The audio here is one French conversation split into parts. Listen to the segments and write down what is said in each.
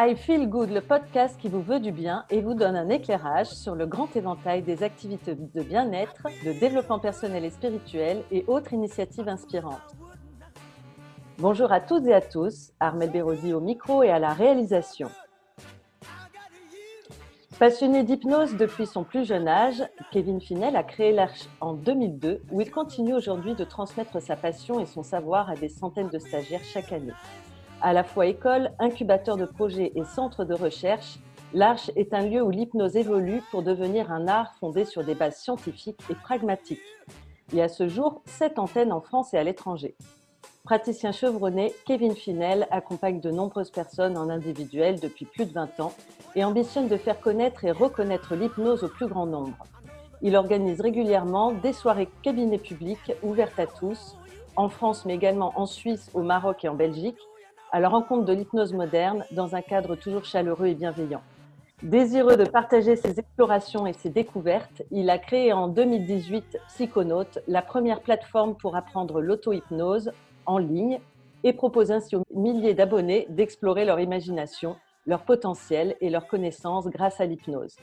I Feel Good, le podcast qui vous veut du bien et vous donne un éclairage sur le grand éventail des activités de bien-être, de développement personnel et spirituel et autres initiatives inspirantes. Bonjour à toutes et à tous, Armel Bérodi au micro et à la réalisation. Passionné d'hypnose depuis son plus jeune âge, Kevin Finel a créé l'Arche en 2002 où il continue aujourd'hui de transmettre sa passion et son savoir à des centaines de stagiaires chaque année. À la fois école, incubateur de projets et centre de recherche, l'Arche est un lieu où l'hypnose évolue pour devenir un art fondé sur des bases scientifiques et pragmatiques. Il y a à ce jour sept antennes en France et à l'étranger. Praticien chevronné, Kevin Finel accompagne de nombreuses personnes en individuel depuis plus de 20 ans et ambitionne de faire connaître et reconnaître l'hypnose au plus grand nombre. Il organise régulièrement des soirées cabinet publiques ouvertes à tous, en France mais également en Suisse, au Maroc et en Belgique, à la rencontre de l'hypnose moderne dans un cadre toujours chaleureux et bienveillant. Désireux de partager ses explorations et ses découvertes, il a créé en 2018 Psychonautes, la première plateforme pour apprendre l'auto-hypnose en ligne et propose ainsi aux milliers d'abonnés d'explorer leur imagination, leur potentiel et leurs connaissances grâce à l'hypnose.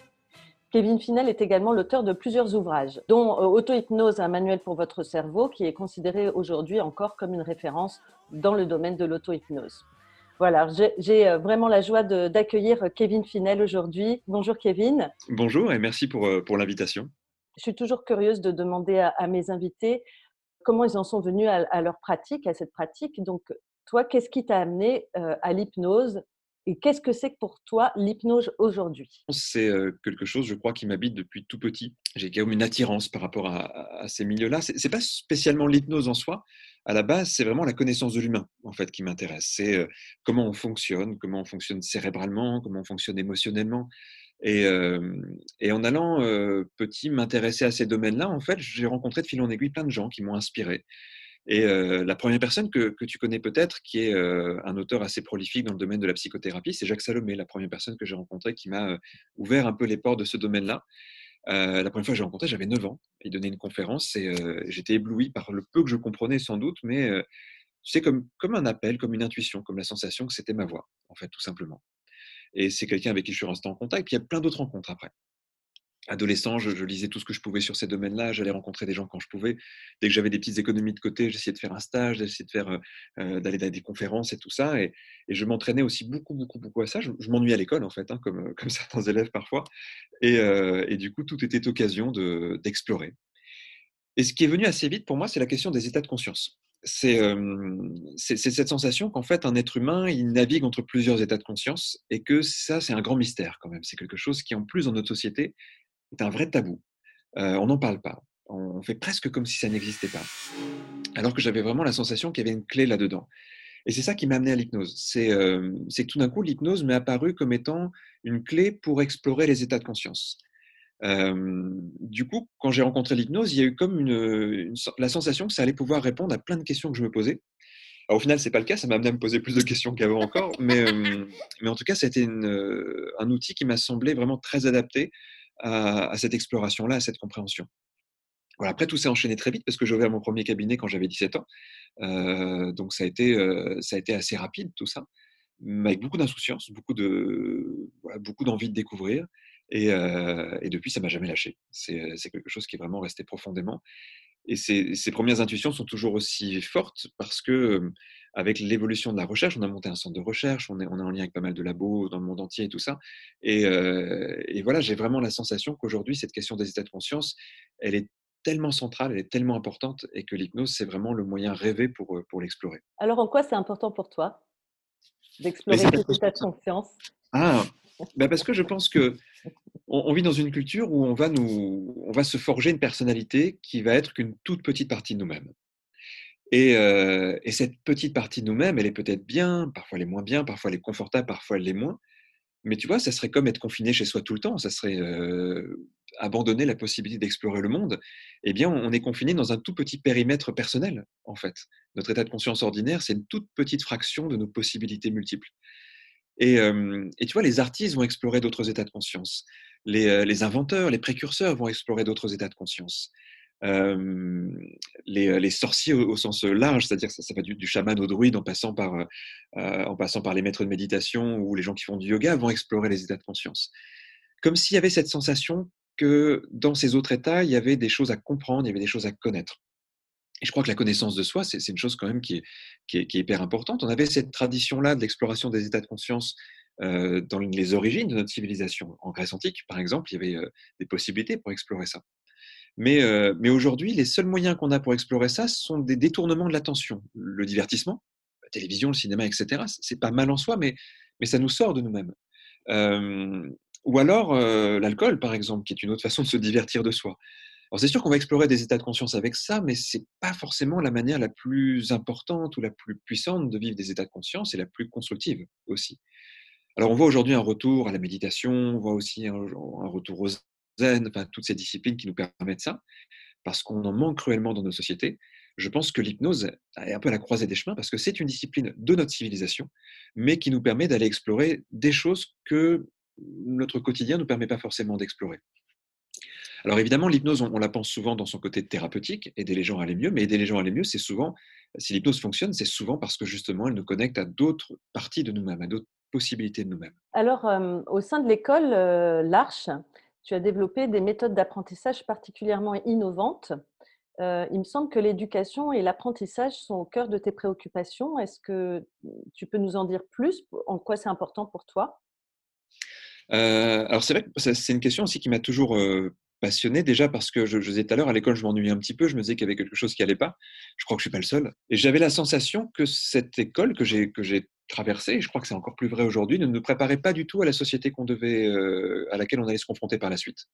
Kevin Finel est également l'auteur de plusieurs ouvrages, dont euh, Auto-hypnose, un manuel pour votre cerveau, qui est considéré aujourd'hui encore comme une référence dans le domaine de l'auto-hypnose. Voilà, j'ai euh, vraiment la joie d'accueillir Kevin Finel aujourd'hui. Bonjour Kevin. Bonjour et merci pour, euh, pour l'invitation. Je suis toujours curieuse de demander à, mes invités comment ils en sont venus à, leur pratique, à cette pratique. Donc, toi, qu'est-ce qui t'a amené à l'hypnose? Et qu'est-ce que c'est pour toi l'hypnose aujourd'hui? C'est quelque chose, je crois, qui m'habite depuis tout petit. J'ai quand même une attirance par rapport à, ces milieux-là. Ce n'est pas spécialement l'hypnose en soi. À la base, c'est vraiment la connaissance de l'humain, en fait, qui m'intéresse. C'est comment on fonctionne, comment on fonctionne cérébralement, comment on fonctionne émotionnellement. Et, et en allant petit m'intéresser à ces domaines-là, en fait, j'ai rencontré de fil en aiguille plein de gens qui m'ont inspiré. Et la première personne que, tu connais peut-être, qui est un auteur assez prolifique dans le domaine de la psychothérapie, c'est Jacques Salomé, la première personne que j'ai rencontrée qui m'a ouvert un peu les portes de ce domaine-là. la première fois que j'ai rencontré, j'avais 9 ans. Il donnait une conférence et j'étais ébloui par le peu que je comprenais sans doute, mais c'est comme, comme un appel, comme une intuition, comme la sensation que c'était ma voix, en fait, tout simplement. Et c'est quelqu'un avec qui je suis resté en contact. Puis il y a plein d'autres rencontres après adolescent, je, lisais tout ce que je pouvais sur ces domaines-là. J'allais rencontrer des gens quand je pouvais. Dès que j'avais des petites économies de côté, j'essayais de faire un stage, d'essayer de euh, euh, d'aller dans des conférences et tout ça. Et, je m'entraînais aussi beaucoup, beaucoup, beaucoup à ça. Je, m'ennuie m'ennuyais à l'école en fait, hein, comme, comme certains élèves parfois. Euh, et du coup, tout était occasion d'explorer. et ce qui est venu assez vite pour moi, c'est la question des états de conscience. C'est cette sensation qu'en fait, un être humain, il navigue entre plusieurs états de conscience et que ça, c'est un grand mystère quand même. C'est quelque chose qui, en plus, dans notre société, est un vrai tabou. On n'en parle pas. On fait presque comme si ça n'existait pas. Alors que j'avais vraiment la sensation qu'il y avait une clé là-dedans. Et c'est ça qui m'a amené à l'hypnose. C'est que tout d'un coup, l'hypnose m'est apparue comme étant une clé pour explorer les états de conscience. Du coup, quand j'ai rencontré l'hypnose, il y a eu comme la sensation que ça allait pouvoir répondre à plein de questions que je me posais. au final, c'est pas le cas, ça m'a amené à me poser plus de questions qu'avant encore, mais en tout cas, c'était un outil qui m'a semblé vraiment très adapté à, cette exploration-là, à cette compréhension. Après, tout s'est enchaîné très vite parce que j'ai ouvert mon premier cabinet quand j'avais 17 ans. Euh, donc, ça a, été, euh, ça a été assez rapide, tout ça, mais avec beaucoup d'insouciance, beaucoup, de, beaucoup d'envie de découvrir. Et, euh, depuis, ça m'a jamais lâché. C'est, c'est quelque chose qui est vraiment resté profondément. Et ces, ces, premières intuitions sont toujours aussi fortes parce que avec l'évolution de la recherche, on a monté un centre de recherche, on est, on est en lien avec pas mal de labos dans le monde entier et tout ça. Et, euh, et voilà, j'ai vraiment la sensation qu'aujourd'hui, cette question des états de conscience, elle est tellement centrale, elle est tellement importante et que l'hypnose, c'est vraiment le moyen rêvé pour, pour l'explorer. Alors, en quoi c'est important pour toi d'explorer cet état de conscience? Ah, ben parce que je pense que on, vit dans une culture où on va, nous, on va se forger une personnalité qui va être qu'une toute petite partie de nous-mêmes. Euh, et, cette petite partie de nous-mêmes, elle est peut-être bien, parfois elle est moins bien, parfois elle est confortable, parfois elle l'est moins. Mais tu vois, ça serait comme être confiné chez soi tout le temps, ça serait euh, abandonner la possibilité d'explorer le monde. Eh bien, on est confiné dans un tout petit périmètre personnel, en fait. Notre état de conscience ordinaire, c'est une toute petite fraction de nos possibilités multiples. Et, euh, tu vois, les artistes vont explorer d'autres états de conscience. Les, inventeurs, les précurseurs vont explorer d'autres états de conscience. Les, sorciers au, sens large, c'est-à-dire ça, va du, chaman au druide en passant, par, en passant par les maîtres de méditation ou les gens qui font du yoga, vont explorer les états de conscience. Comme s'il y avait cette sensation que dans ces autres états, il y avait des choses à comprendre, il y avait des choses à connaître. Et je crois que la connaissance de soi, c'est une chose quand même qui est, hyper importante. On avait cette tradition-là de l'exploration des états de conscience euh, dans les origines de notre civilisation. En Grèce antique, par exemple, il y avait euh, des possibilités pour explorer ça. Mais, euh, mais aujourd'hui, les seuls moyens qu'on a pour explorer ça sont des détournements de l'attention. Le divertissement, la télévision, le cinéma, etc. C'est pas mal en soi, mais, ça nous sort de nous-mêmes. ou alors l'alcool, par exemple, qui est une autre façon de se divertir de soi. Alors c'est sûr qu'on va explorer des états de conscience avec ça, mais c'est pas forcément la manière la plus importante ou la plus puissante de vivre des états de conscience et la plus constructive aussi. Alors on voit aujourd'hui un retour à la méditation, on voit aussi un, retour au toutes ces disciplines qui nous permettent ça, parce qu'on en manque cruellement dans nos sociétés. Je pense que l'hypnose est un peu à la croisée des chemins parce que c'est une discipline de notre civilisation, mais qui nous permet d'aller explorer des choses que notre quotidien ne nous permet pas forcément d'explorer. Alors évidemment, l'hypnose, on, la pense souvent dans son côté thérapeutique, aider les gens à aller mieux, mais aider les gens à aller mieux, c'est souvent, si l'hypnose fonctionne, c'est souvent parce que justement, elle nous connecte à d'autres parties de nous-mêmes, à d'autres possibilités de nous-mêmes. Alors, euh, au sein de l'école euh, l'Arche, tu as développé des méthodes d'apprentissage particulièrement innovantes. Euh, il me semble que l'éducation et l'apprentissage sont au cœur de tes préoccupations. Est-ce que tu peux nous en dire plus? En quoi c'est important pour toi? Alors c'est vrai que c'est une question aussi qui m'a toujours passionné déjà parce que je, disais tout à l'heure, à l'école, je m'ennuyais un petit peu, je me disais qu'il y avait quelque chose qui n'allait pas. Je crois que je suis pas le seul. Et j'avais la sensation que cette école que j'ai, que j'ai traversée, et je crois que c'est encore plus vrai aujourd'hui, ne nous préparait pas du tout à la société qu'on devait, euh, à laquelle on allait se confronter par la suite.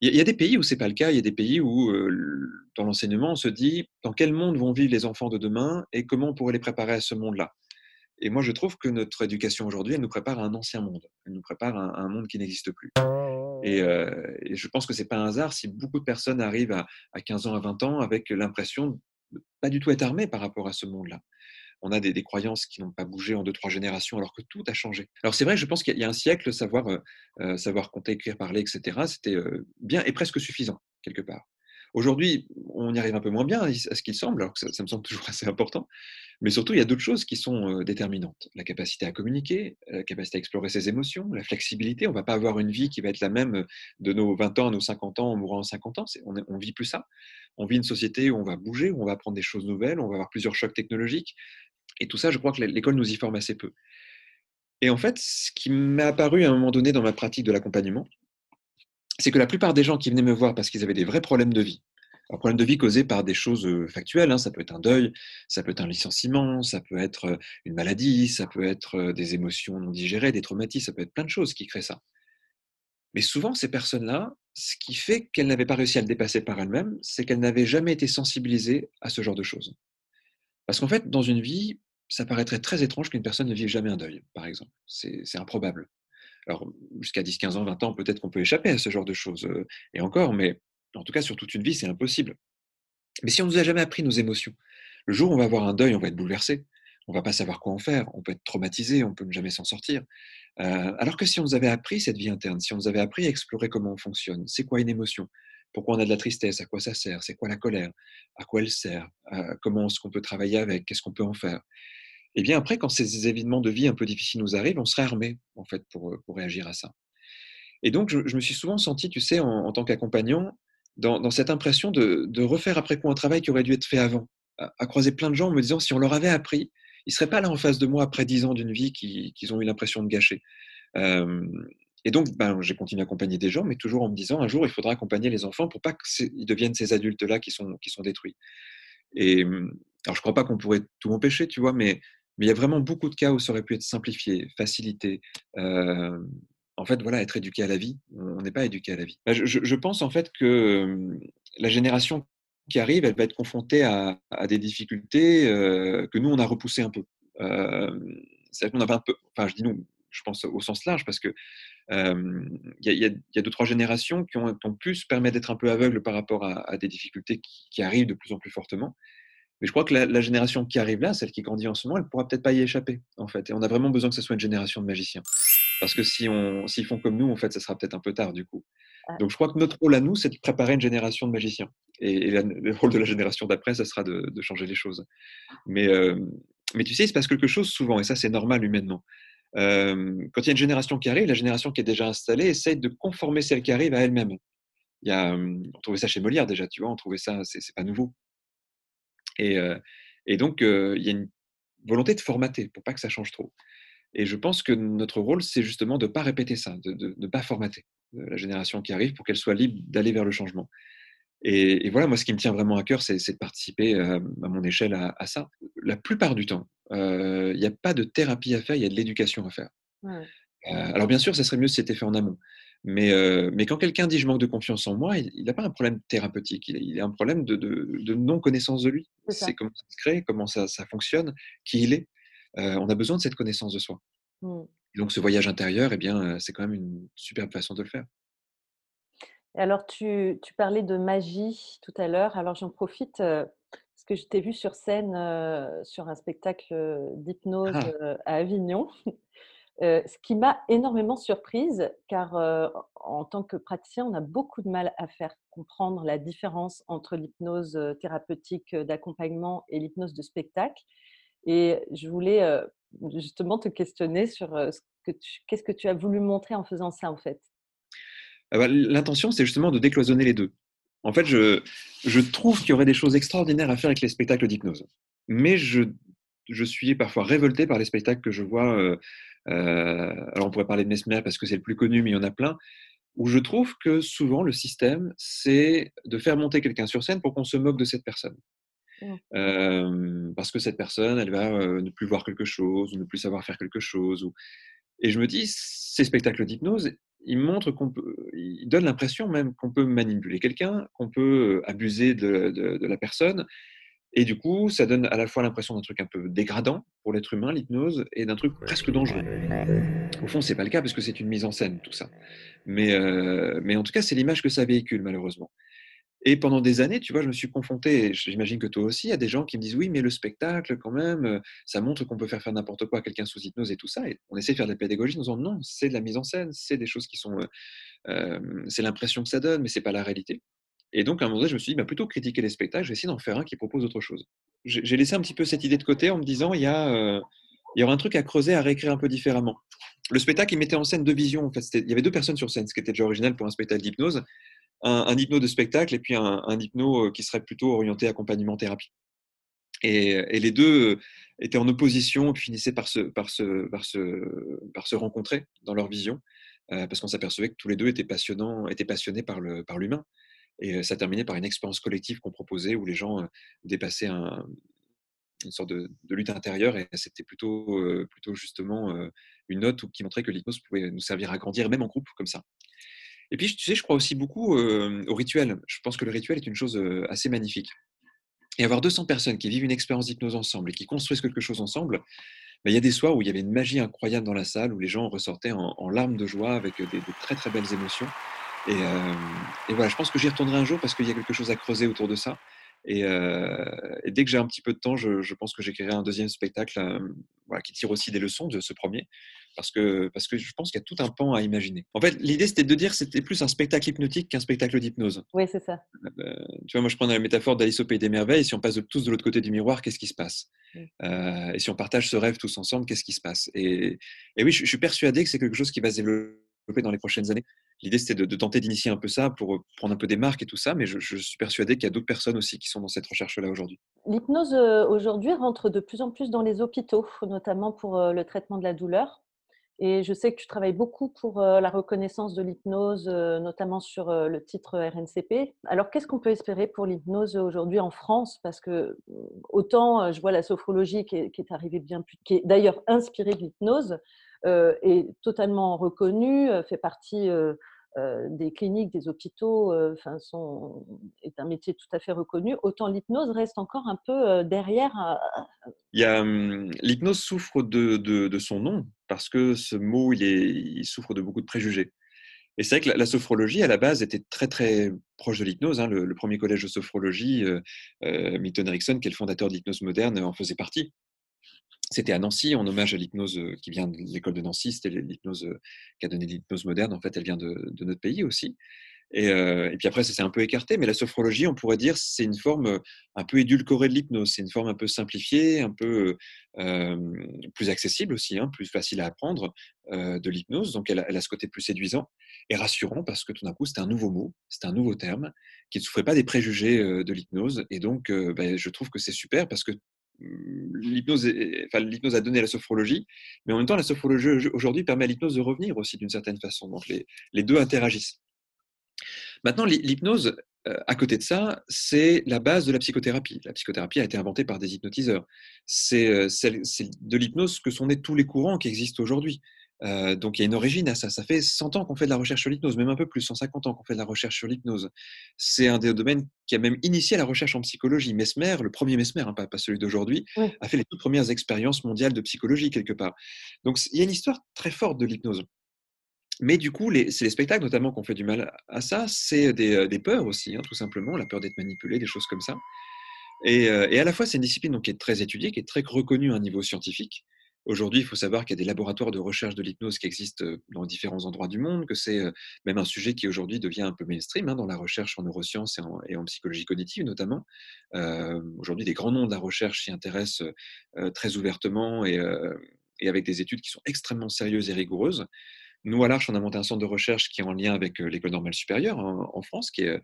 Il y, a des pays où c'est pas le cas. Il y a des pays où, euh, dans l'enseignement, on se dit dans quel monde vont vivre les enfants de demain et comment on pourrait les préparer à ce monde-là? Et moi, je trouve que notre éducation aujourd'hui, elle nous prépare à un ancien monde. Elle nous prépare à un monde qui n'existe plus. Euh, et, je pense que c'est pas un hasard si beaucoup de personnes arrivent à, 15 ans, à 20 ans avec l'impression de pas du tout être armées par rapport à ce monde-là. On a des, croyances qui n'ont pas bougé en deux, trois générations alors que tout a changé. Alors c'est vrai, je pense qu'il y a un siècle, savoir, euh, euh, savoir compter, écrire, parler, etc., c'était bien et presque suffisant, quelque part. Aujourd'hui, on y arrive un peu moins bien à ce qu'il semble, alors que ça, me semble toujours assez important. Mais surtout, il y a d'autres choses qui sont déterminantes. La capacité à communiquer, la capacité à explorer ses émotions, la flexibilité. On ne va pas avoir une vie qui va être la même de nos 20 ans à nos 50 ans en mourant à 50 ans. On ne vit plus ça. On vit une société où on va bouger, où on va apprendre des choses nouvelles, on va avoir plusieurs chocs technologiques. Et tout ça, je crois que l'école nous y forme assez peu. Et en fait, ce qui m'est apparu à un moment donné dans ma pratique de l'accompagnement, c'est que la plupart des gens qui venaient me voir parce qu'ils avaient des vrais problèmes de vie, un problème de vie causé par des choses factuelles, hein, ça peut être un deuil, ça peut être un licenciement, ça peut être une maladie, ça peut être des émotions non digérées, des traumatismes, ça peut être plein de choses qui créent ça. Mais souvent, ces personnes-là, ce qui fait qu'elles n'avaient pas réussi à le dépasser par elles-mêmes, c'est qu'elles n'avaient jamais été sensibilisées à ce genre de choses. Parce qu'en fait, dans une vie, ça paraîtrait très étrange qu'une personne ne vive jamais un deuil, par exemple. C'est improbable. Alors, jusqu'à 10, 15 ans, 20 ans, peut-être qu'on peut échapper à ce genre de choses. Et encore, mais en tout cas, sur toute une vie, c'est impossible. Mais si on ne nous a jamais appris nos émotions, le jour où on va avoir un deuil, on va être bouleversé. On va pas savoir quoi en faire. On peut être traumatisé, on peut ne jamais s'en sortir. Euh, alors que si on nous avait appris cette vie interne, si on nous avait appris à explorer comment on fonctionne, c'est quoi une émotion? Pourquoi on a de la tristesse À quoi ça sert C'est quoi la colère À quoi elle sert euh, Comment est-ce qu'on peut travailler avec Qu'est-ce qu'on peut en faire et bien après, quand ces événements de vie un peu difficiles nous arrivent, on serait armé en fait pour, pour réagir à ça. Et donc, je, me suis souvent senti, tu sais, en, tant qu'accompagnant, dans, cette impression de, refaire après coup un travail qui aurait dû être fait avant, à, croiser plein de gens en me disant si on leur avait appris, ils ne seraient pas là en face de moi après dix ans d'une vie qu'ils ont eu l'impression de gâcher. Et donc, ben, j'ai continué à accompagner des gens, mais toujours en me disant un jour, il faudra accompagner les enfants pour pas qu'ils deviennent ces adultes-là qui sont, qui sont détruits. Et alors, je ne crois pas qu'on pourrait tout empêcher, tu vois, mais mais il y a vraiment beaucoup de cas où ça aurait pu être simplifié, facilité. en fait, voilà, être éduqué à la vie. On n'est pas éduqué à la vie. Bah, je, pense en fait que la génération qui arrive, elle va être confrontée à, des difficultés que nous, on a repoussées un peu. C'est-à-dire qu'on avait un peu, enfin, je dis nous, je pense au sens large, parce que il y, a deux, trois générations qui ont, pu se permettre d'être un peu aveugles par rapport à, des difficultés qui, arrivent de plus en plus fortement. Mais je crois que la, génération qui arrive là, celle qui grandit en ce moment, elle pourra peut-être pas y échapper, en fait. Et on a vraiment besoin que ce soit une génération de magiciens. Parce que si on, s'ils font comme nous, en fait, ça sera peut-être un peu tard, du coup. Donc je crois que notre rôle à nous, c'est de préparer une génération de magiciens. Et, le rôle de la génération d'après, ça sera de, changer les choses. Mais, mais tu sais, il se passe quelque chose souvent, et ça c'est normal humainement. Quand il y a une génération qui arrive, la génération qui est déjà installée essaye de conformer celle qui arrive à elle-même. Il y a, on trouvait ça chez Molière déjà, tu vois, on trouvait ça, c'est pas nouveau. Et, et donc, il y a une volonté de formater pour pas que ça change trop. Et je pense que notre rôle, c'est justement de ne pas répéter ça, de ne pas formater la génération qui arrive pour qu'elle soit libre d'aller vers le changement. Et, voilà, moi, ce qui me tient vraiment à cœur, c'est de participer à, mon échelle à, ça. La plupart du temps, il n'y a pas de thérapie à faire, il y a de l'éducation à faire. alors, bien sûr, ça serait mieux si c'était fait en amont. Mais, mais quand quelqu'un dit je manque de confiance en moi, il n'a pas un problème thérapeutique, il, a un problème de, de, non-connaissance de lui. C'est comment ça se crée, comment ça, ça fonctionne, qui il est. on a besoin de cette connaissance de soi. Mmh. Donc ce voyage intérieur, eh bien, c'est quand même une superbe façon de le faire. Alors, tu, parlais de magie tout à l'heure. Alors, j'en profite parce que je t'ai vu sur scène sur un spectacle d'hypnose ah! à Avignon. ce qui m'a énormément surprise, car en tant que praticien, on a beaucoup de mal à faire comprendre la différence entre l'hypnose thérapeutique d'accompagnement et l'hypnose de spectacle. Et je voulais justement te questionner sur ce que qu'est-ce que tu as voulu montrer en faisant ça, en fait? Ah bah, l'intention, c'est justement de décloisonner les deux. En fait, je, je trouve qu'il y aurait des choses extraordinaires à faire avec les spectacles d'hypnose. Mais je, je, suis parfois révolté par les spectacles que je vois. Euh, euh, alors, on pourrait parler de Mesmer parce que c'est le plus connu, mais il y en a plein. Où je trouve que souvent, le système, c'est de faire monter quelqu'un sur scène pour qu'on se moque de cette personne. Euh, parce que cette personne, elle va ne plus voir quelque chose, ou ne plus savoir faire quelque chose. Ou... Et je me dis, ces spectacles d'hypnose, il montre qu'on peut, il donne l'impression même qu'on peut manipuler quelqu'un, qu'on peut abuser de, la personne. Et du coup, ça donne à la fois l'impression d'un truc un peu dégradant pour l'être humain, l'hypnose, et d'un truc presque dangereux. Au fond, c'est pas le cas parce que c'est une mise en scène, tout ça. Mais, mais en tout cas, c'est l'image que ça véhicule, malheureusement. Et pendant des années, tu vois, je me suis confronté, j'imagine que toi aussi, à des gens qui me disent oui, mais le spectacle, quand même, euh, ça montre qu'on peut faire faire n'importe quoi à quelqu'un sous hypnose et tout ça. Et on essaie de faire de la pédagogie en disant non, c'est de la mise en scène, c'est des choses qui sont. Euh, euh, c'est l'impression que ça donne, mais c'est pas la réalité. Et donc, à un moment donné, je me suis dit, bah, plutôt critiquer les spectacles, je vais essayer d'en faire un qui propose autre chose. J'ai laissé un petit peu cette idée de côté en me disant, il y, a, il y aura un truc à creuser, à réécrire un peu différemment. Le spectacle, il mettait en scène deux visions. En fait. Il y avait deux personnes sur scène, ce qui était déjà original pour un spectacle d'hypnose un, hypno de spectacle et puis un, hypno euh, qui serait plutôt orienté accompagnement thérapie. Et, les deux euh, étaient en opposition puis finissaient par se, par se, par se, par se rencontrer dans leur vision, euh, parce qu'on s'apercevait que tous les deux étaient, passionnants, étaient passionnés par l'humain. Par et ça terminait par une expérience collective qu'on proposait où les gens dépassaient un, une sorte de, lutte intérieure et c'était plutôt, plutôt justement une note qui montrait que l'hypnose pouvait nous servir à grandir, même en groupe comme ça. Et puis, tu sais, je crois aussi beaucoup au rituel. Je pense que le rituel est une chose assez magnifique. Et avoir 200 personnes qui vivent une expérience d'hypnose ensemble et qui construisent quelque chose ensemble, bah, il y a des soirs où il y avait une magie incroyable dans la salle, où les gens ressortaient en, larmes de joie avec des, très très belles émotions. Et, voilà, je pense que j'y retournerai un jour parce qu'il y a quelque chose à creuser autour de ça. Et, dès que j'ai un petit peu de temps, je, pense que j'écrirai un deuxième spectacle qui tire aussi des leçons de ce premier parce que, parce que je pense qu'il y a tout un pan à imaginer. En fait, l'idée, c'était de dire que c'était plus un spectacle hypnotique qu'un spectacle d'hypnose. Oui, c'est ça. Euh, tu vois, moi, je prends la métaphore d'Alice au Pays des Merveilles. Si on passe tous de l'autre côté du miroir, qu'est-ce qui se passe? Euh, Et si on partage ce rêve tous ensemble, qu'est-ce qui se passe? Et, et, oui, je, je suis persuadé que c'est quelque chose qui va se développer dans les prochaines années. L'idée, c'était de, tenter d'initier un peu ça pour euh, prendre un peu des marques et tout ça, mais je, je suis persuadé qu'il y a d'autres personnes aussi qui sont dans cette recherche-là aujourd'hui. L'hypnose, aujourd'hui, rentre de plus en plus dans les hôpitaux, notamment pour le traitement de la douleur. Et je sais que tu travailles beaucoup pour la reconnaissance de l'hypnose, notamment sur le titre RNCP. Alors, qu'est-ce qu'on peut espérer pour l'hypnose aujourd'hui en France? Parce que mmh, autant je vois la sophrologie qui est, arrivée bien plus, qui est d'ailleurs inspirée de l'hypnose, est totalement reconnue, fait partie euh, des cliniques, des hôpitaux, euh, enfin, sont, est un métier tout à fait reconnu, autant l'hypnose reste encore un peu euh, derrière. L'hypnose souffre de, de, son nom parce que ce mot, il, est, il souffre de beaucoup de préjugés. Et c'est vrai que la, sophrologie, à la base, était très très proche de l'hypnose. Hein. Le, premier collège de sophrologie, Milton Erickson, qui est le fondateur de l'hypnose moderne, en faisait partie. C'était à Nancy, en hommage à l'hypnose euh, qui vient de l'école de Nancy. C'était l'hypnose euh, qui a donné l'hypnose moderne. En fait, elle vient de, notre pays aussi. Et, euh, et, puis après, ça s'est un peu écarté, mais la sophrologie, on pourrait dire, c'est une forme un peu édulcorée de l'hypnose. C'est une forme un peu simplifiée, un peu plus accessible aussi, hein, plus facile à apprendre de l'hypnose. Donc, elle a, ce côté plus séduisant et rassurant parce que tout d'un coup, c'est un nouveau mot, c'est un nouveau terme qui ne souffrait pas des préjugés de l'hypnose. Et donc, ben, je trouve que c'est super parce que l'hypnose, enfin, l'hypnose a donné la sophrologie, mais en même temps, la sophrologie aujourd'hui permet à l'hypnose de revenir aussi d'une certaine façon. Donc, les, les deux interagissent. Maintenant, l'hypnose, euh, à côté de ça, c'est la base de la psychothérapie. La psychothérapie a été inventée par des hypnotiseurs. C'est euh, de l'hypnose que sont nés tous les courants qui existent aujourd'hui. Euh, donc il y a une origine à ça. Ça fait 100 ans qu'on fait de la recherche sur l'hypnose, même un peu plus, 150 ans qu'on fait de la recherche sur l'hypnose. C'est un des domaines qui a même initié la recherche en psychologie. Mesmer, le premier Mesmer, hein, pas, pas, celui d'aujourd'hui, oui. a fait les toutes premières expériences mondiales de psychologie quelque part. Donc il y a une histoire très forte de l'hypnose. Mais du coup, c'est les spectacles notamment qu'on fait du mal à ça, c'est des, euh, des, peurs aussi, hein, tout simplement, la peur d'être manipulé, des choses comme ça. Et, euh, et à la fois, c'est une discipline donc, qui est très étudiée, qui est très reconnue à un niveau scientifique. Aujourd'hui, il faut savoir qu'il y a des laboratoires de recherche de l'hypnose qui existent dans différents endroits du monde, que c'est même un sujet qui aujourd'hui devient un peu mainstream hein, dans la recherche en neurosciences et en, psychologie cognitive notamment. Aujourd'hui, des grands noms de la recherche s'y intéressent très ouvertement et, avec des études qui sont extrêmement sérieuses et rigoureuses. Nous, à l'Arche, on a monté un centre de recherche qui est en lien avec l'école normale supérieure en, en, France, qui est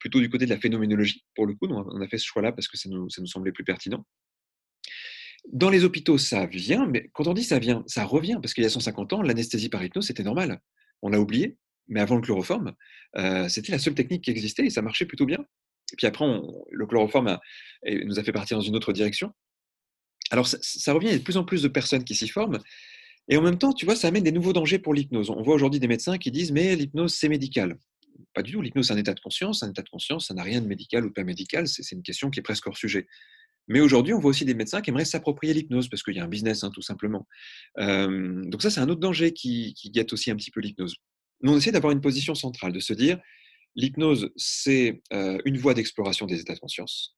plutôt du côté de la phénoménologie, pour le coup. On a fait ce choix-là parce que ça nous semblait plus pertinent. Dans les hôpitaux, ça vient, mais quand on dit ça vient, ça revient, parce qu'il y a 150 ans, l'anesthésie par hypnose, c'était normal. On l'a oublié, mais avant le chloroforme, euh, c'était la seule technique qui existait et ça marchait plutôt bien. Et puis après, le chloroforme nous a fait partir dans une autre direction. Alors, ça, revient, il y a de plus en plus de personnes qui s'y forment. Et en même temps, tu vois, ça amène des nouveaux dangers pour l'hypnose. On voit aujourd'hui des médecins qui disent, mais l'hypnose, c'est médical. Pas du tout. L'hypnose, c'est un état de conscience. Un état de conscience, ça n'a rien de médical ou pas médical. C'est une question qui est presque hors sujet. Mais aujourd'hui, on voit aussi des médecins qui aimeraient s'approprier l'hypnose parce qu'il y a un business, hein, tout simplement. Euh, donc ça, c'est un autre danger qui, guette aussi un petit peu l'hypnose. Nous, on essaie d'avoir une position centrale, de se dire, l'hypnose, c'est euh, une voie d'exploration des états de conscience.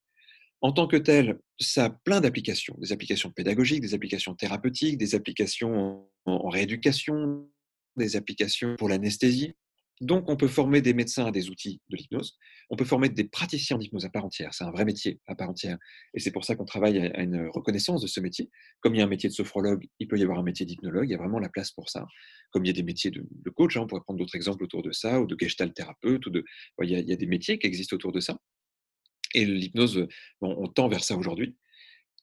En tant que telle, ça a plein d'applications, des applications pédagogiques, des applications thérapeutiques, des applications en, en rééducation, des applications pour l'anesthésie. Donc, on peut former des médecins à des outils de l'hypnose. On peut former des praticiens d'hypnose à part entière. C'est un vrai métier à part entière. Et c'est pour ça qu'on travaille à une reconnaissance de ce métier. Comme il y a un métier de sophrologue, il peut y avoir un métier d'hypnologue. Il y a vraiment la place pour ça. Comme il y a des métiers de, coach, hein, on pourrait prendre d'autres exemples autour de ça, ou de gestalt thérapeute, ou de, il, y a, des métiers qui existent autour de ça. Et l'hypnose, on tend vers ça aujourd'hui.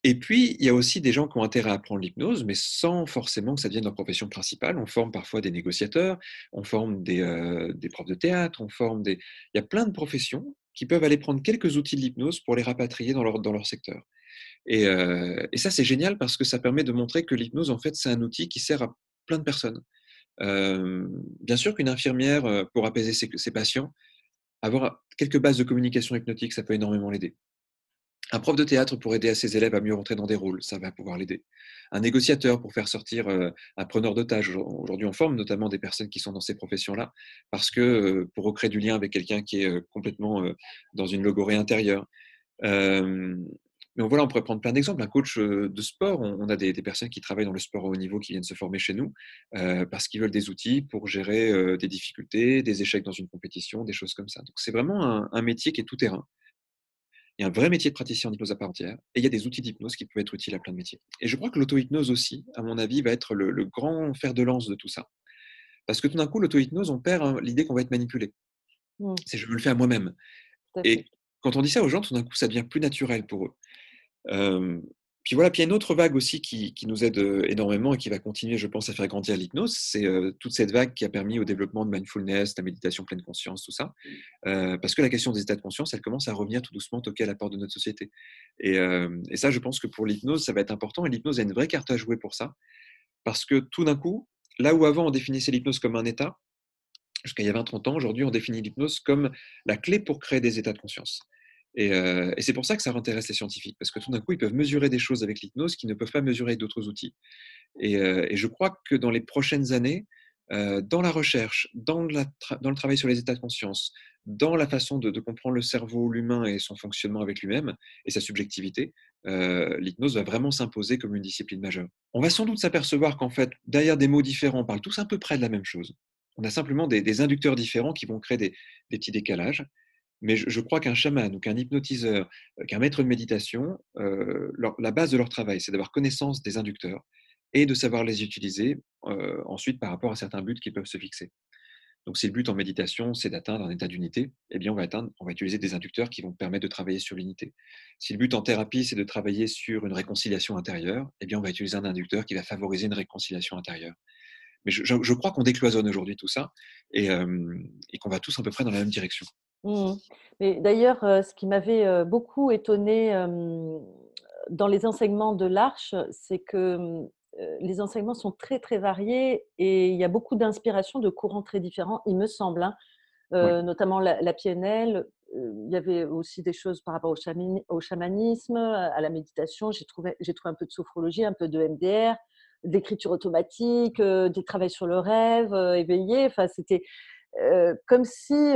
Et puis, il y a aussi des gens qui ont intérêt à apprendre l'hypnose, mais sans forcément que ça devienne leur profession principale. On forme parfois des négociateurs, on forme des, euh, des profs de théâtre, on forme des... Il y a plein de professions qui peuvent aller prendre quelques outils de l'hypnose pour les rapatrier dans leur, dans leur secteur. Et, euh, ça, c'est génial parce que ça permet de montrer que l'hypnose, en fait, c'est un outil qui sert à plein de personnes. Euh, bien sûr qu'une infirmière, pour apaiser ses patients, avoir quelques bases de communication hypnotique, ça peut énormément l'aider. Un prof de théâtre pour aider à ses élèves à mieux rentrer dans des rôles, ça va pouvoir l'aider. Un négociateur pour faire sortir euh, un preneur d'otages. Aujourd'hui, on forme notamment des personnes qui sont dans ces professions-là, parce que euh, pour recréer du lien avec quelqu'un qui est euh, complètement dans une logorée intérieure. mais voilà, on pourrait prendre plein d'exemples. Un coach de sport, on, a des, personnes qui travaillent dans le sport au haut niveau qui viennent se former chez nous parce qu'ils veulent des outils pour gérer des difficultés, des échecs dans une compétition, des choses comme ça. Donc c'est vraiment un, un métier qui est tout terrain. Il y a un vrai métier de praticien en hypnose à part entière, et il y a des outils d'hypnose qui peuvent être utiles à plein de métiers. Et je crois que l'auto-hypnose aussi, à mon avis, va être le, le, grand fer de lance de tout ça. Parce que tout d'un coup, l'auto-hypnose, on perd hein, l'idée qu'on va être manipulé. Mmh. C'est je veux le faire moi-même. Et quand on dit ça aux gens, tout d'un coup, ça devient plus naturel pour eux. Euh, puis voilà, puis il y a une autre vague aussi qui, nous aide énormément et qui va continuer, je pense, à faire grandir l'hypnose. C'est euh, toute cette vague qui a permis au développement de mindfulness, de la méditation pleine conscience, tout ça. Euh, parce que la question des états de conscience, elle commence à revenir tout doucement toquer à la porte de notre société. Euh, et ça, je pense que pour l'hypnose, ça va être important. Et l'hypnose a une vraie carte à jouer pour ça. Parce que tout d'un coup, là où avant on définissait l'hypnose comme un état, jusqu'à il y a 20-30 ans, aujourd'hui on définit l'hypnose comme la clé pour créer des états de conscience. Et, euh, et c'est pour ça que ça intéresse les scientifiques, parce que tout d'un coup, ils peuvent mesurer des choses avec l'hypnose qu'ils ne peuvent pas mesurer d'autres outils. Et, euh, je crois que dans les prochaines années, euh, dans la recherche, dans, le travail sur les états de conscience, dans la façon de, comprendre le cerveau, l'humain et son fonctionnement avec lui-même et sa subjectivité, l'hypnose va vraiment s'imposer comme une discipline majeure. On va sans doute s'apercevoir qu'en fait, derrière des mots différents, on parle tous à peu près de la même chose. On a simplement des, inducteurs différents qui vont créer des, petits décalages. Mais je, crois qu'un chaman ou qu'un hypnotiseur, euh, qu'un maître de méditation, euh, la base de leur travail, c'est d'avoir connaissance des inducteurs et de savoir les utiliser ensuite par rapport à certains buts qui peuvent se fixer. Donc, si le but en méditation, c'est d'atteindre un état d'unité, eh bien, on va, atteindre, on va utiliser des inducteurs qui vont permettre de travailler sur l'unité. Si le but en thérapie, c'est de travailler sur une réconciliation intérieure, eh bien, on va utiliser un inducteur qui va favoriser une réconciliation intérieure. Mais je, crois qu'on décloisonne aujourd'hui tout ça et, qu'on va tous à peu près dans la même direction. Mmh. Mais d'ailleurs, ce qui m'avait beaucoup étonné dans les enseignements de l'Arche, c'est que les enseignements sont très très variés et il y a beaucoup d'inspiration de courants très différents, il me semble, hein. notamment la, PNL. il y avait aussi des choses par rapport au, chamanisme, à la méditation. J'ai trouvé, j'ai trouvé un peu de sophrologie, un peu de MDR, d'écriture automatique, des travaux sur le rêve, éveillé. Enfin, c'était comme si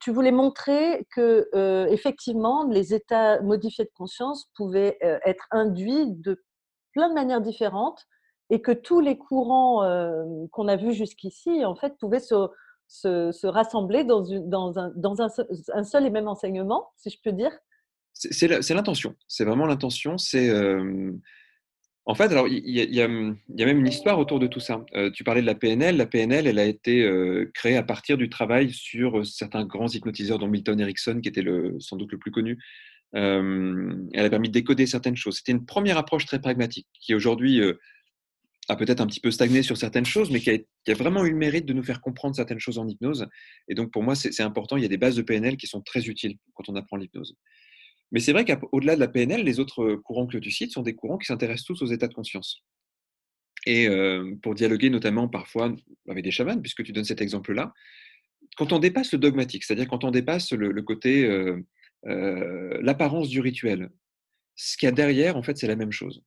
tu voulais montrer que effectivement les états modifiés de conscience pouvaient être induits de plein de manières différentes et que tous les courants qu'on a vus jusqu'ici en fait pouvaient se, se, rassembler dans, un, un, seul et même enseignement, si je peux dire. C'est l'intention. C'est vraiment l'intention. C'est en fait, alors il y, a même une histoire autour de tout ça. Euh, tu parlais de la PNL. La PNL, elle a été euh, créée à partir du travail sur euh, certains grands hypnotiseurs, dont Milton Erickson, qui était sans doute le plus connu. elle a permis de décoder certaines choses. C'était une première approche très pragmatique, qui aujourd'hui a peut-être un petit peu stagné sur certaines choses, mais qui a, vraiment eu le mérite de nous faire comprendre certaines choses en hypnose. Et donc pour moi, c'est important. Il y a des bases de PNL qui sont très utiles quand on apprend l'hypnose. Mais c'est vrai qu'au-delà de la PNL, les autres courants que tu cites sont des courants qui s'intéressent tous aux états de conscience. Et pour dialoguer notamment parfois avec des chamans, puisque tu donnes cet exemple-là, quand on dépasse le dogmatique, c'est-à-dire quand on dépasse le, côté, l'apparence du rituel, ce qu'il y a derrière, en fait, c'est la même chose.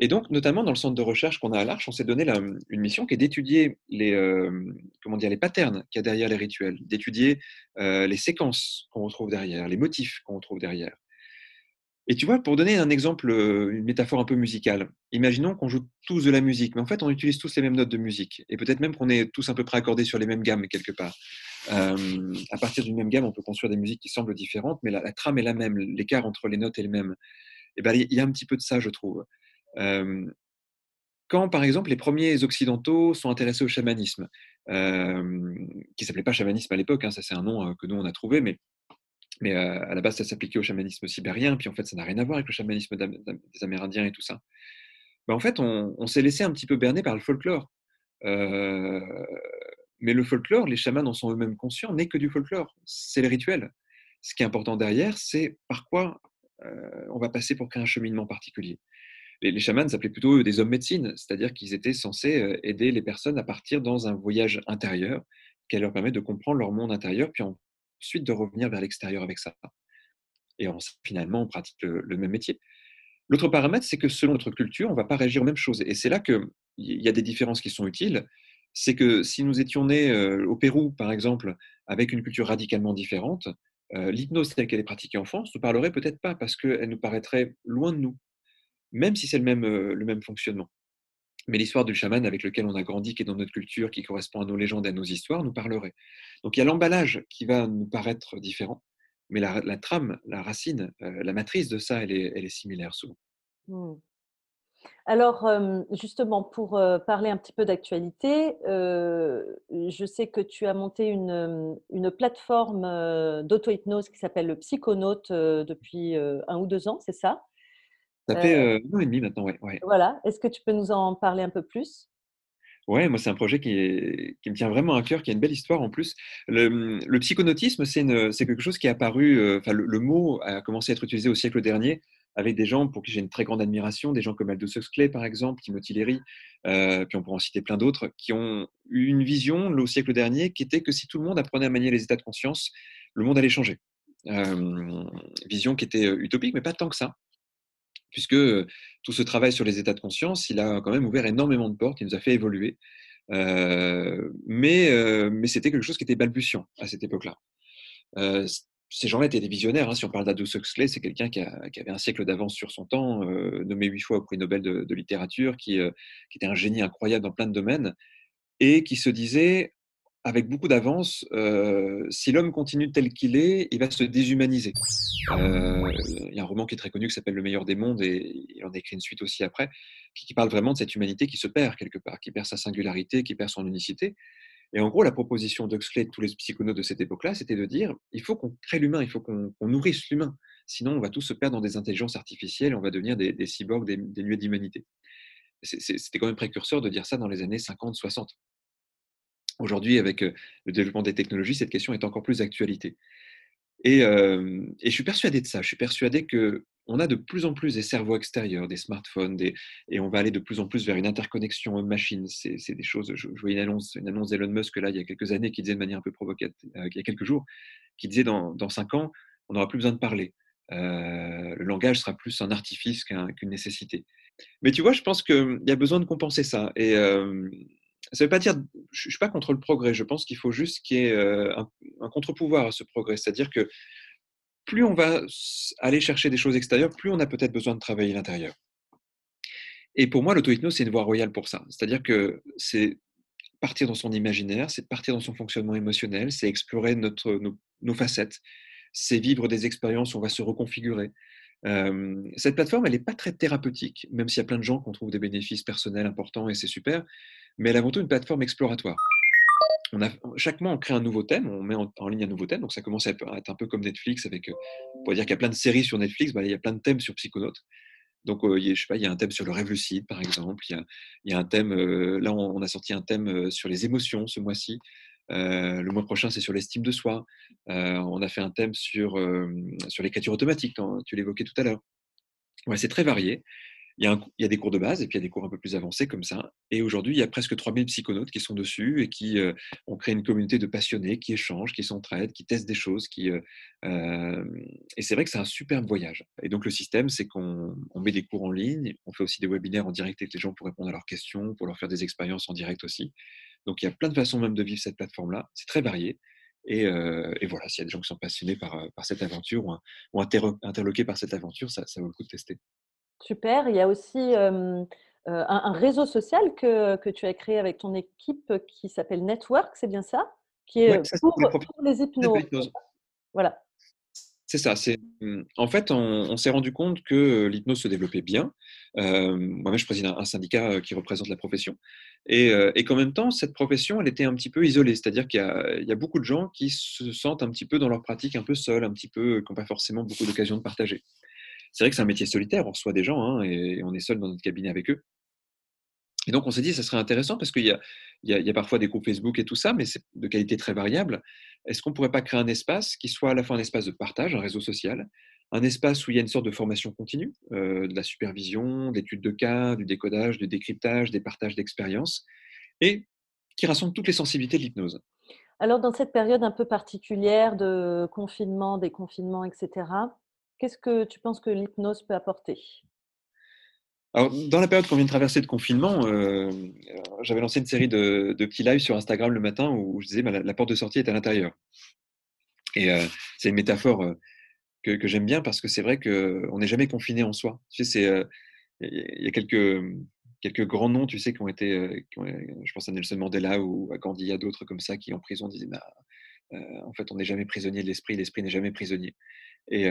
Et donc, notamment dans le centre de recherche qu'on a à l'Arche, on s'est donné une mission qui est d'étudier les, comment les patterns qu'il y a derrière les rituels, d'étudier les séquences qu'on retrouve derrière, les motifs qu'on retrouve derrière. Et tu vois, pour donner un exemple, euh, une métaphore un peu musicale, imaginons qu'on joue tous de la musique, mais en fait, on utilise tous les mêmes notes de musique. Et peut-être même qu'on est tous à peu près accordés sur les mêmes gammes quelque part. Euh, à partir d'une même gamme, on peut construire des musiques qui semblent différentes, mais la, trame est la même, l'écart entre les notes est le même. Et ben, il y a un petit peu de ça, je trouve. Euh, quand, par exemple, les premiers occidentaux sont intéressés au chamanisme, qui s'appelait pas chamanisme à l'époque, hein, ça c'est un nom que nous on a trouvé, mais mais à la base, ça s'appliquait au chamanisme sibérien, puis en fait, ça n'a rien à voir avec le chamanisme des Amérindiens et tout ça. Ben, en fait, on, s'est laissé un petit peu berner par le folklore. mais le folklore, les chamans en sont eux-mêmes conscients, n'est que du folklore. C'est le rituel. Ce qui est important derrière, c'est par quoi on va passer pour créer un cheminement particulier. Les, les chamans s'appelaient plutôt des hommes médecine, c'est-à-dire qu'ils étaient censés aider les personnes à partir dans un voyage intérieur qui leur permet de comprendre leur monde intérieur, puis en ensuite de revenir vers l'extérieur avec ça. Et finalement, on pratique le, même métier. L'autre paramètre, c'est que selon notre culture, on ne va pas réagir aux mêmes choses. Et c'est là qu'il y a des différences qui sont utiles. C'est que si nous étions nés euh, au Pérou, par exemple, avec une culture radicalement différente, euh, l'hypnose telle qu'elle est pratiquée en France ne parlerait peut-être pas parce qu'elle nous paraîtrait loin de nous, même si c'est le même, euh, le même fonctionnement. Mais l'histoire du chaman avec lequel on a grandi, qui est dans notre culture, qui correspond à nos légendes et à nos histoires, nous parlerait. Donc il y a l'emballage qui va nous paraître différent, mais la, trame, la racine, euh, la matrice de ça, elle est, similaire souvent. Mmh. Alors, justement, pour euh, parler un petit peu d'actualité, euh, je sais que tu as monté une, une plateforme d'auto-hypnose qui s'appelle le Psychonaute depuis un ou deux ans, c'est ça? Ça fait un an et demi maintenant, ouais. Voilà. Est-ce que tu peux nous en parler un peu plus? Ouais, moi, c'est un projet qui, me tient vraiment à cœur, qui a une belle histoire en plus. Le, mmh, psychonautisme, c'est quelque chose qui est apparu, enfin, le, mot a commencé à être utilisé au siècle dernier avec des gens pour qui j'ai une très grande admiration, des gens comme Aldous Huxley, par exemple, Timothy Leary, puis on pourrait en citer plein d'autres, qui ont eu une vision au siècle dernier qui était que si tout le monde apprenait à manier les états de conscience, le monde allait changer. vision qui était utopique, mais pas tant que ça puisque tout ce travail sur les états de conscience, il a quand même ouvert énormément de portes, il nous a fait évoluer. mais mais c'était quelque chose qui était balbutiant à cette époque-là. ces gens-là étaient des visionnaires. Hein. Si on parle d'Aldous Huxley, c'est quelqu'un qui, avait un siècle d'avance sur son temps, nommé huit fois au prix Nobel de, littérature, qui, était un génie incroyable dans plein de domaines, et qui se disait, avec beaucoup d'avance, si l'homme continue tel qu'il est, il va se déshumaniser. il y a un roman qui est très connu qui s'appelle Le meilleur des mondes, et il en écrit une suite aussi après, qui parle vraiment de cette humanité qui se perd quelque part, qui perd sa singularité, qui perd son unicité. Et en gros, la proposition d'Huxley et de tous les psychonautes de cette époque-là, c'était de dire il faut qu'on crée l'humain, il faut qu'on nourrisse l'humain. Sinon, on va tous se perdre dans des intelligences artificielles, on va devenir des, cyborgs des, des d'humanité. C'était quand même précurseur de dire ça dans les années 50-60. Aujourd'hui, avec le développement des technologies, cette question est encore plus d'actualité. Et, je suis persuadé de ça. Je suis persuadé que on a de plus en plus des cerveaux extérieurs, des smartphones, et on va aller de plus en plus vers une interconnexion homme-machine. C'est, des choses. Je, voyais une annonce, une annonce d'Elon Musk là il y a quelques années qui disait de manière un peu provocative, euh, il y a quelques jours, qui disait dans, dans cinq ans, on n'aura plus besoin de parler. Euh, le langage sera plus un artifice qu'une nécessité. Mais tu vois, je pense qu'il y a besoin de compenser ça. Et ça veut pas dire, je suis pas contre le progrès. Je pense qu'il faut juste qu'il y ait un, un contre-pouvoir à ce progrès. C'est-à-dire que plus on va aller chercher des choses extérieures, plus on a peut-être besoin de travailler l'intérieur. Et pour moi, l'auto-hypnose, c'est une voie royale pour ça. C'est-à-dire que c'est partir dans son imaginaire, c'est partir dans son fonctionnement émotionnel, c'est explorer notre, nos, facettes, c'est vivre des expériences où on va se reconfigurer. Euh, cette plateforme, elle n'est pas très thérapeutique, même s'il y a plein de gens qui en trouvent des bénéfices personnels importants et c'est super, mais elle est avant tout une plateforme exploratoire chaque mois, on crée un nouveau thème, on met en, ligne un nouveau thème. Donc, ça commence à être un peu comme Netflix, euh, on pourrait dire qu'il y a plein de séries sur Netflix, bah, il y a plein de thèmes sur Psychonautes. Donc, euh, je sais pas, il y a un thème sur le rêve lucide, par exemple. Il y a, un thème, euh, là, on, a sorti un thème sur les émotions ce mois-ci. Le mois prochain, c'est sur l'estime de soi. on a fait un thème sur, sur l'écriture automatique, tu l'évoquais tout à l'heure. Ouais, c'est très varié. Il y, a des cours de base et puis il y a des cours un peu plus avancés comme ça. Et aujourd'hui, il y a presque 3000 psychonautes qui sont dessus et qui euh, ont créé une communauté de passionnés qui échangent, qui s'entraident, qui testent des choses. Euh, euh, et c'est vrai que c'est un superbe voyage. Et donc le système, c'est qu'on met des cours en ligne, on fait aussi des webinaires en direct avec les gens pour répondre à leurs questions, pour leur faire des expériences en direct aussi. Donc il y a plein de façons même de vivre cette plateforme-là. C'est très varié. Et, voilà, s'il y a des gens qui sont passionnés par, par cette aventure ou, interloqués par cette aventure, ça, ça vaut le coup de tester. Super. Il y a aussi un, réseau social que, que, tu as créé avec ton équipe qui s'appelle Network, c'est bien ça? Qui est pour, les hypnoses. Voilà. C'est ça. C'est mmh, en fait, on, s'est rendu compte que l'hypnose se développais bien. Moi-même, je préside un, syndicat qui représente la profession, et, et qu'en même temps, cette profession, elle était un petit peu isolée. C'est-à-dire qu'il y, a beaucoup de gens qui se sentent un petit peu dans leur pratique un peu seuls, un petit peu, qui n'ont pas forcément beaucoup d'occasions de partager c'est vrai que c'est un métier solitaire, on reçoit des gens hein, et on est seul dans notre cabinet avec eux. Et donc on s'est dit, ça serait intéressant parce qu'il y, y, a, parfois des groupes Facebook et tout ça, mais c'est de qualité très variable. Est-ce qu'on ne pourrait pas créer un espace qui soit à la fois un espace de partage, un réseau social, un espace où il y a une sorte de formation continue, euh, de la supervision, d'études de cas, du décodage, du décryptage, des partages d'expériences, et qui rassemble toutes les sensibilités de l'hypnose. Alors dans cette période un peu particulière de confinement, déconfinement, etc., Qu'est-ce que tu penses que l'hypnose peut apporter? Alors, dans la période qu'on vient de traverser de confinement, euh, j'avais lancé une série de, petits lives sur Instagram le matin où je disais bah, la, porte de sortie est à l'intérieur. Et euh, c'est une métaphore euh, que, j'aime bien parce que c'est vrai qu'on n'est jamais confiné en soi. Tu sais, il y a quelques, quelques grands noms, tu sais, qui ont été, je pense à Nelson Mandela ou à Gandhi, a d'autres comme ça qui en prison disaient bah, en fait, on n'est jamais prisonnier de l'esprit, l'esprit n'est jamais prisonnier. Et,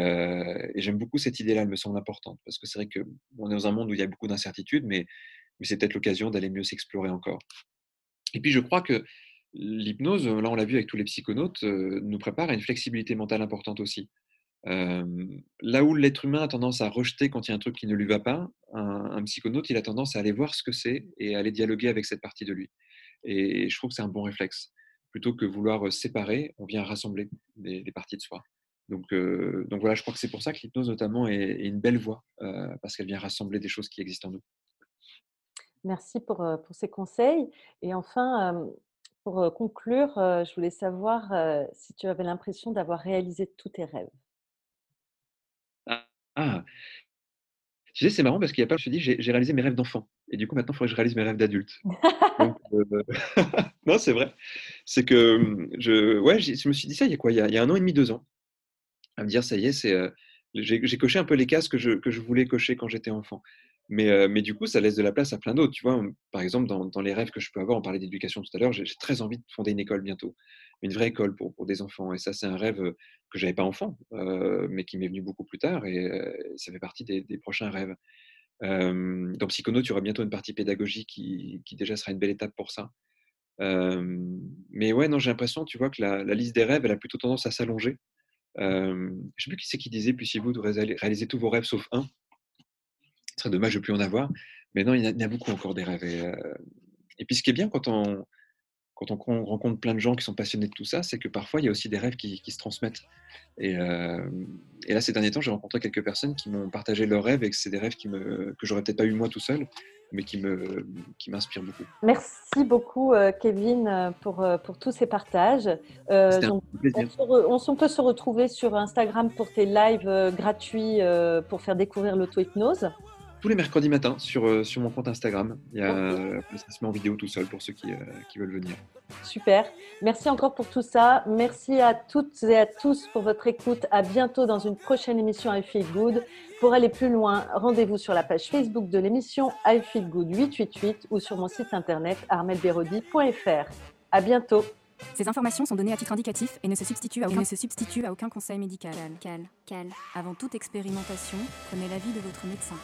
j'aime beaucoup cette idée-là, elle me semble importante, parce que c'est vrai qu'on est dans un monde où il y a beaucoup d'incertitudes, mais, c'est peut-être l'occasion d'aller mieux s'explorer encore. Et puis je crois que l'hypnose, là on l'a vu avec tous les psychonautes, nous prépare à une flexibilité mentale importante aussi. Là où l'être humain a tendance à rejeter quand il y a un truc qui ne lui va pas, un, psychonaute, il a tendance à aller voir ce que c'est et à aller dialoguer avec cette partie de lui. Et je trouve que c'est un bon réflexe. Plutôt que vouloir séparer, on vient rassembler les parties de soi. Donc, voilà, je crois que c'est pour ça que l'hypnose notamment est, une belle voie, parce qu'elle vient rassembler des choses qui existent en nous. Merci pour ces conseils. Et enfin, pour conclure, je voulais savoir si tu avais l'impression d'avoir réalisé tous tes rêves. Ah, ah. c'est marrant parce qu'il n'y a pas, je me suis dit, j'ai réalisé mes rêves d'enfant. Et du coup, maintenant, il faudrait que je réalise mes rêves d'adulte. non, c'est vrai. C'est que je, ouais, je me suis dit ça il y a quoi? Il y a, il y a un an et demi, deux ans. à me dire, ça y est, c'est, j'ai coché un peu les cases que je, que je voulais cocher quand j'étais enfant. Mais, mais, du coup, ça laisse de la place à plein d'autres. Tu vois, par exemple, dans, les rêves que je peux avoir, on parlait d'éducation tout à l'heure, j'ai très envie de fonder une école bientôt, une vraie école pour, des enfants. Et ça, c'est un rêve que j'avais pas enfant, mais qui m'est venu beaucoup plus tard. Et ça fait partie des, prochains rêves. dans Psychono, tu auras bientôt une partie pédagogique qui, déjà sera une belle étape pour ça. mais ouais, non, j'ai l'impression, tu vois, que la, liste des rêves, elle a plutôt tendance à s'allonger. je ne sais plus qui c'est qui disait, puissiez-vous réaliser tous vos rêves sauf un serait dommage de plus en avoir. Mais non, il y, a, beaucoup encore des rêves. Euh, et, puis ce qui est bien quand on, quand on rencontre plein de gens qui sont passionnés de tout ça, c'est que parfois il y a aussi des rêves qui, se transmettent. Et, euh, et, là, ces derniers temps, j'ai rencontré quelques personnes qui m'ont partagé leurs rêves et que c'est des rêves qui me, que j'aurais peut-être pas eu moi tout seul, mais qui me qui m'inspirent beaucoup. Merci beaucoup, euh, Kevin, pour, pour tous ces partages. on, on, peut se retrouver sur Instagram pour tes lives gratuits pour faire découvrir l'auto-hypnose tous les mercredis matins sur, euh, sur mon compte Instagram. Il y a, ça se met en vidéo tout seul pour ceux qui, euh, qui, veulent venir. Super. Merci encore pour tout ça. Merci à toutes et à tous pour votre écoute. À bientôt dans une prochaine émission I Feel Good. Pour aller plus loin, rendez-vous sur la page Facebook de l'émission I Feel Good 888 ou sur mon site internet armelberodi.fr. À bientôt. Ces informations sont données à titre indicatif et ne se substituent à aucun, se substituent à aucun conseil médical. Cal, cal. Avant toute expérimentation, prenez l'avis de votre médecin.